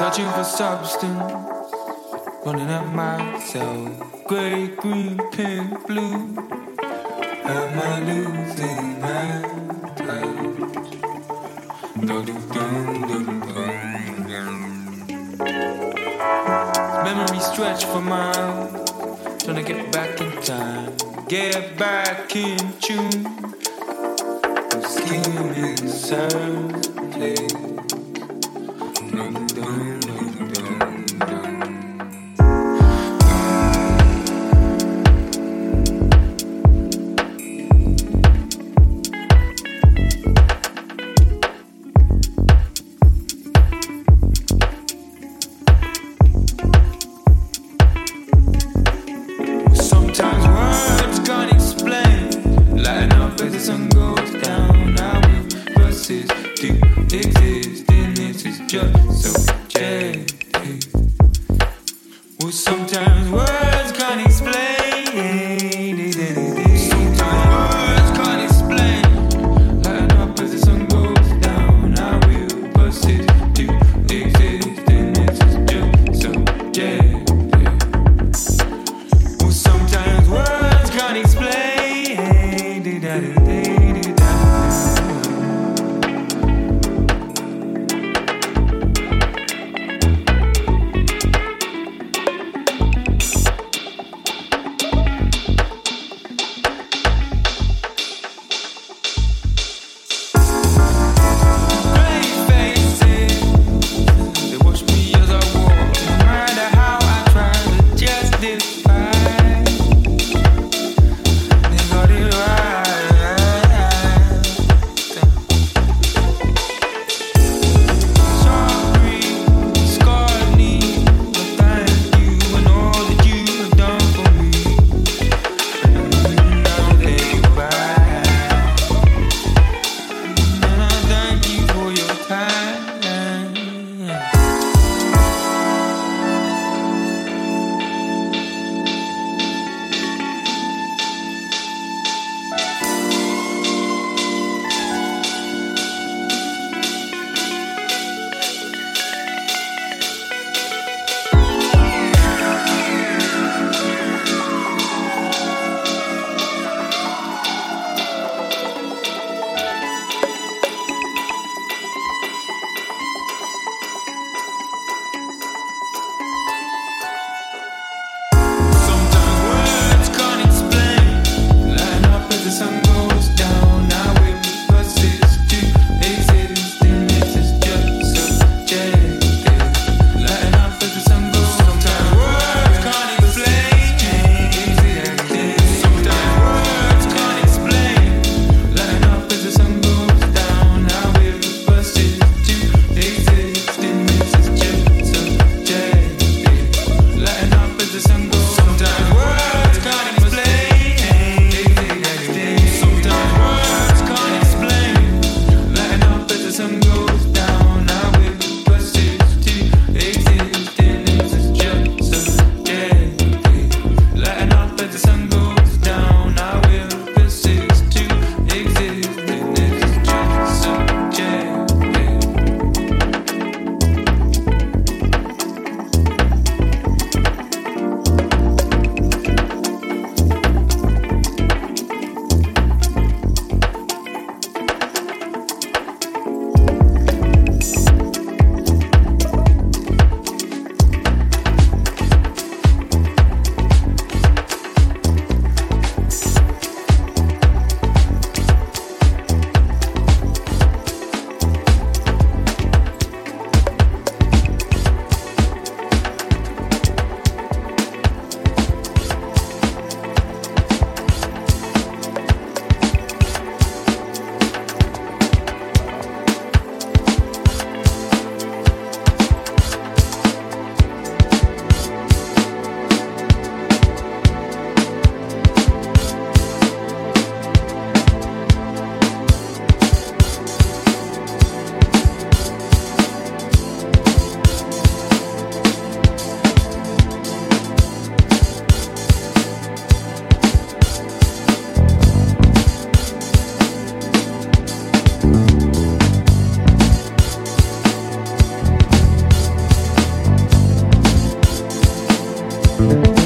Searching for substance, running at myself. Gray, green, pink, blue. Am I losing my touch? Dum, dum, dum, dum, dum. Memory stretch for miles, trying to get back in time, get back in tune. I'm skimming surface. Out.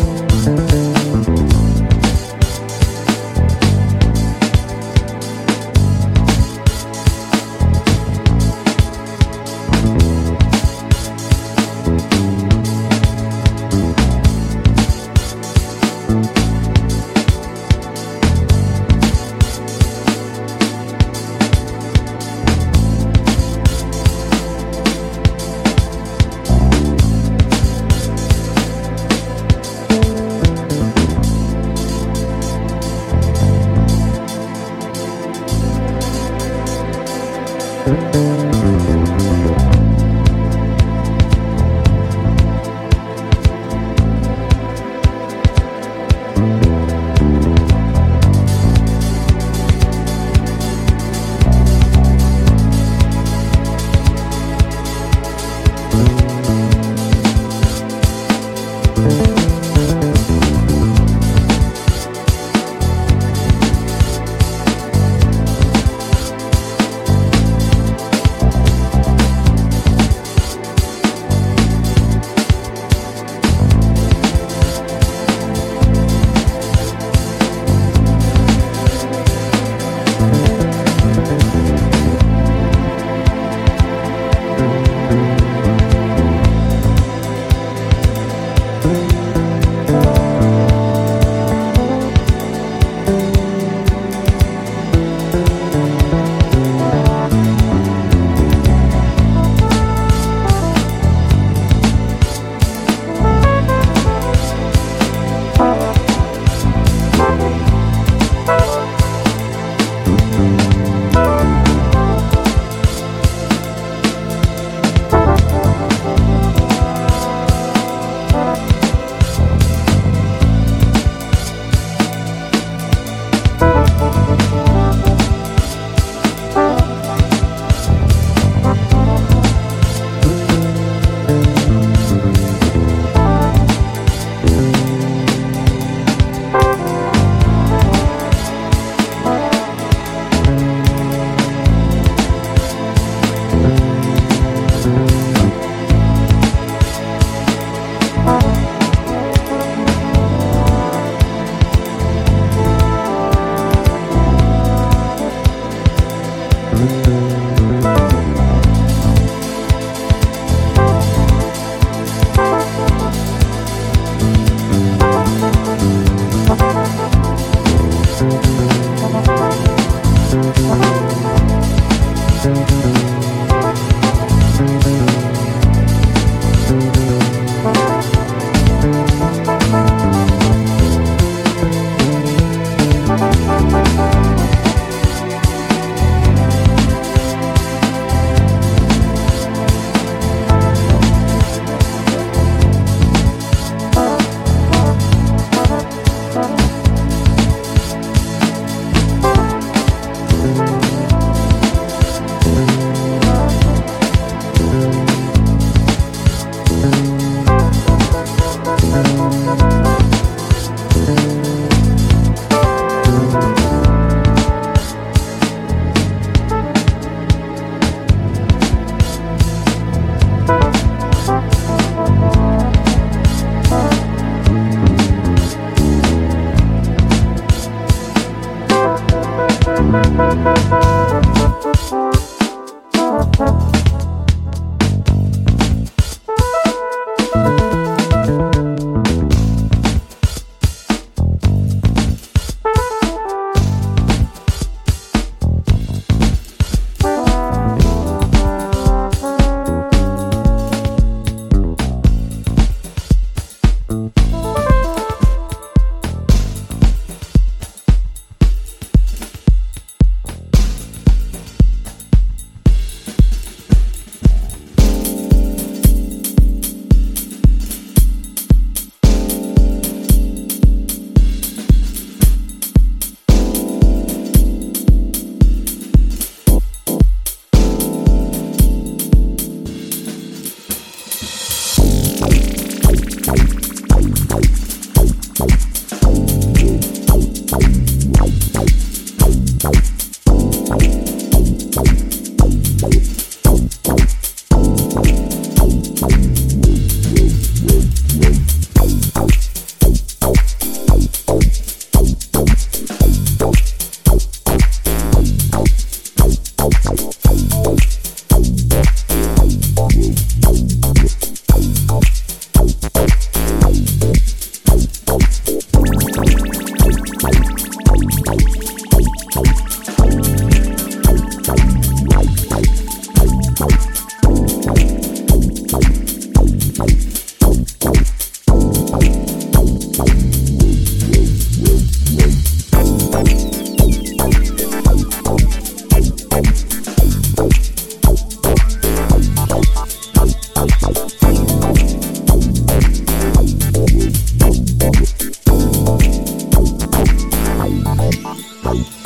Tchau.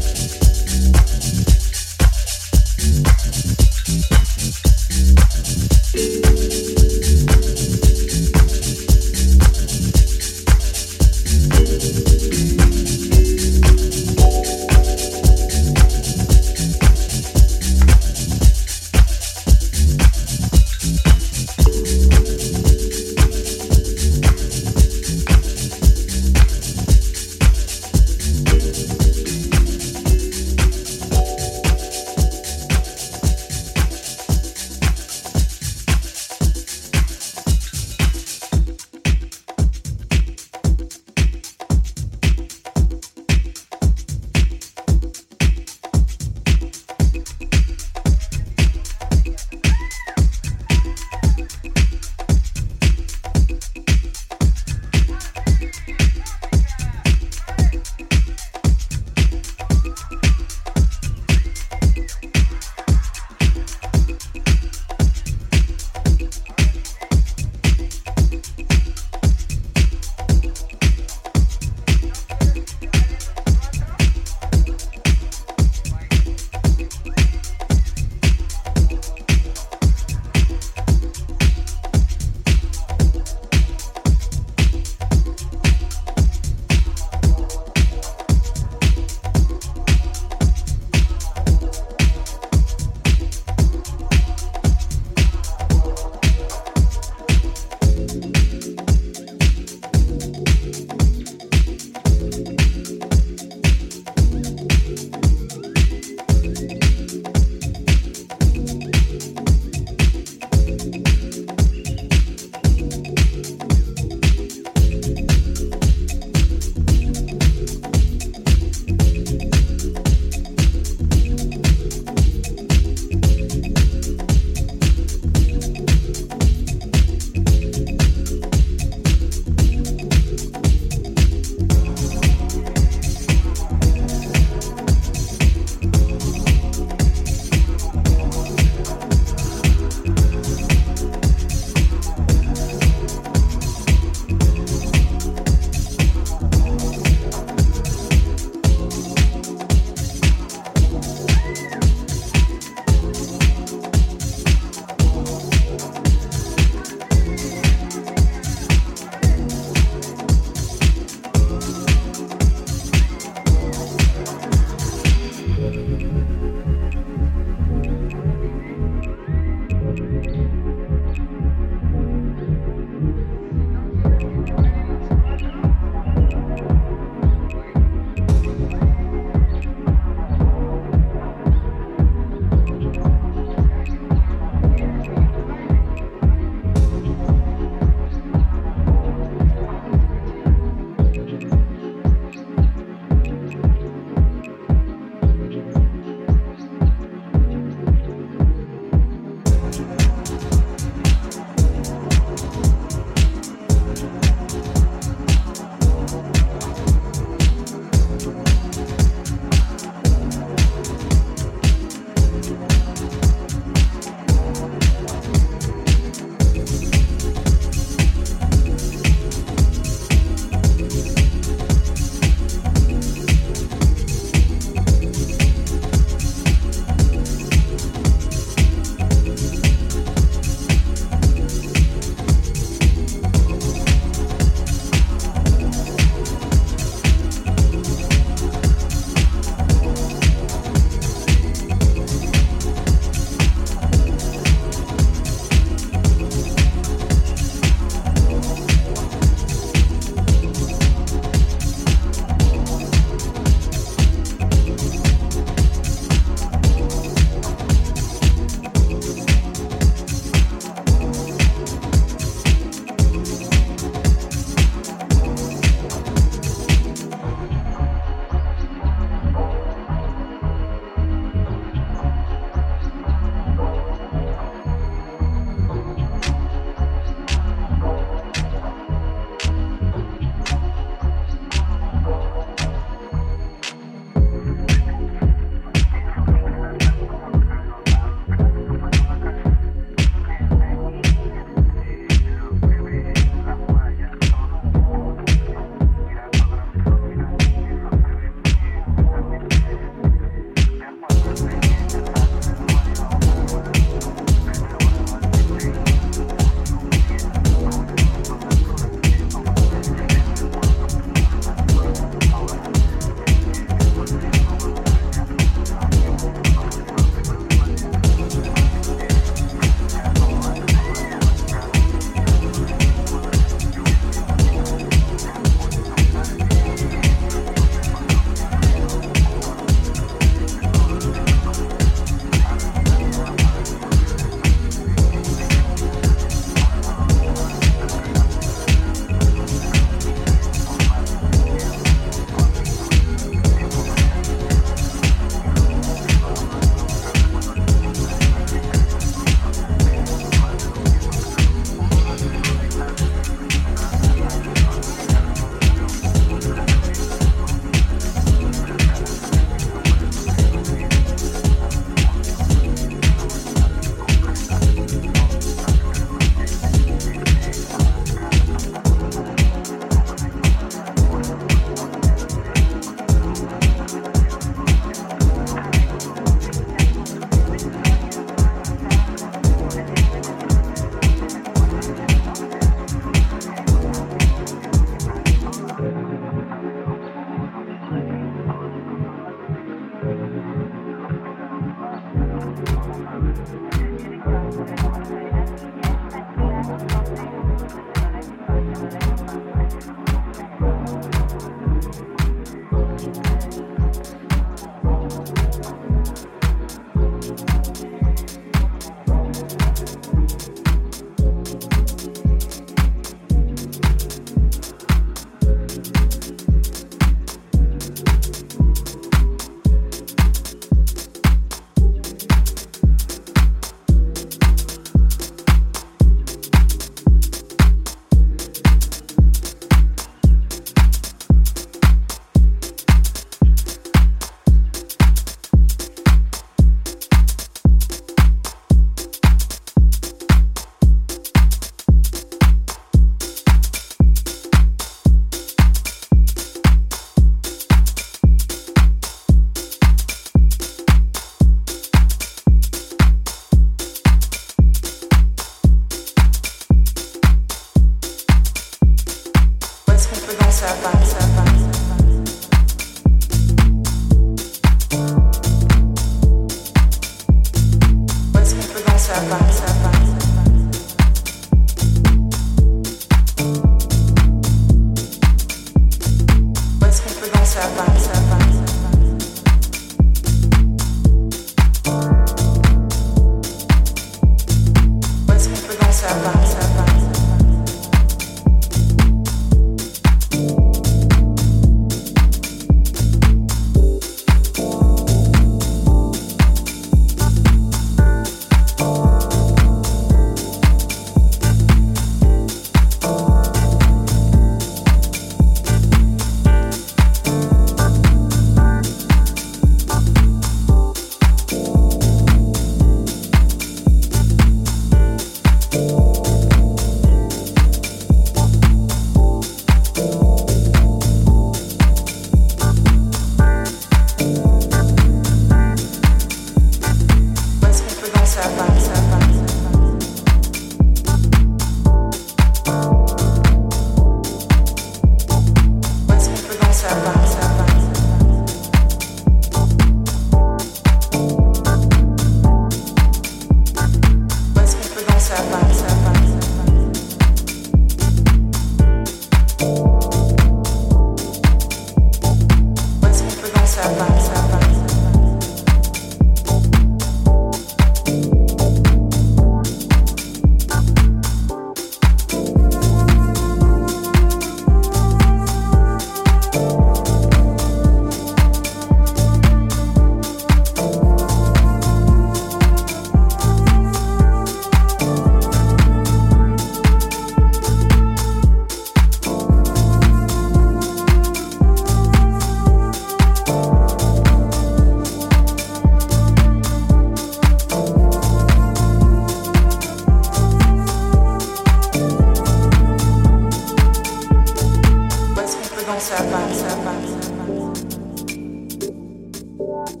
Est-ce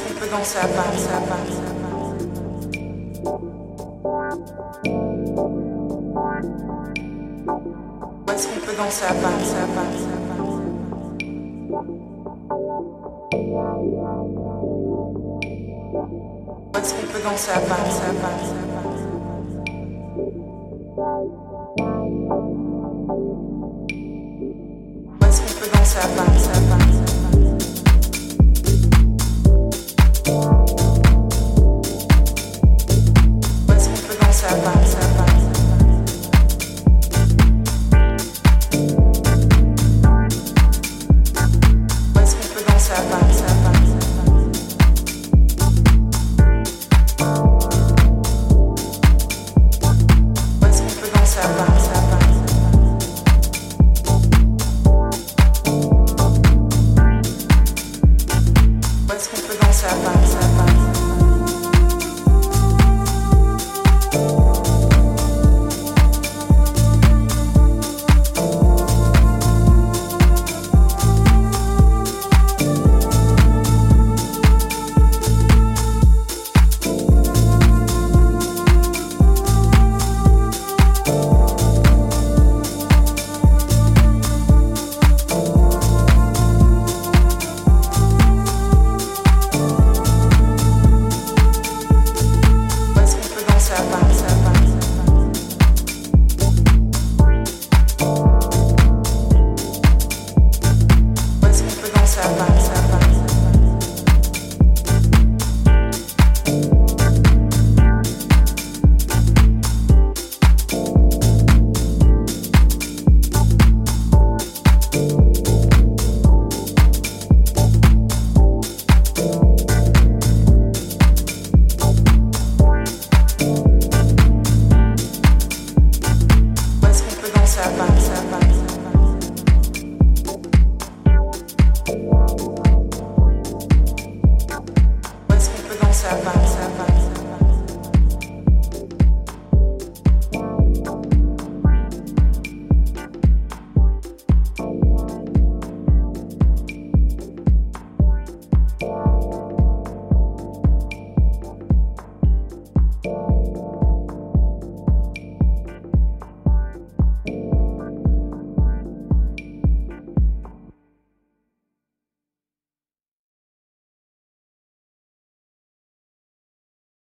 qu'on peut danser à part, ça à part, ça à part Est-ce qu'on peut danser à part, ça à part, ça à part Est-ce qu'on peut danser à part, ça à à part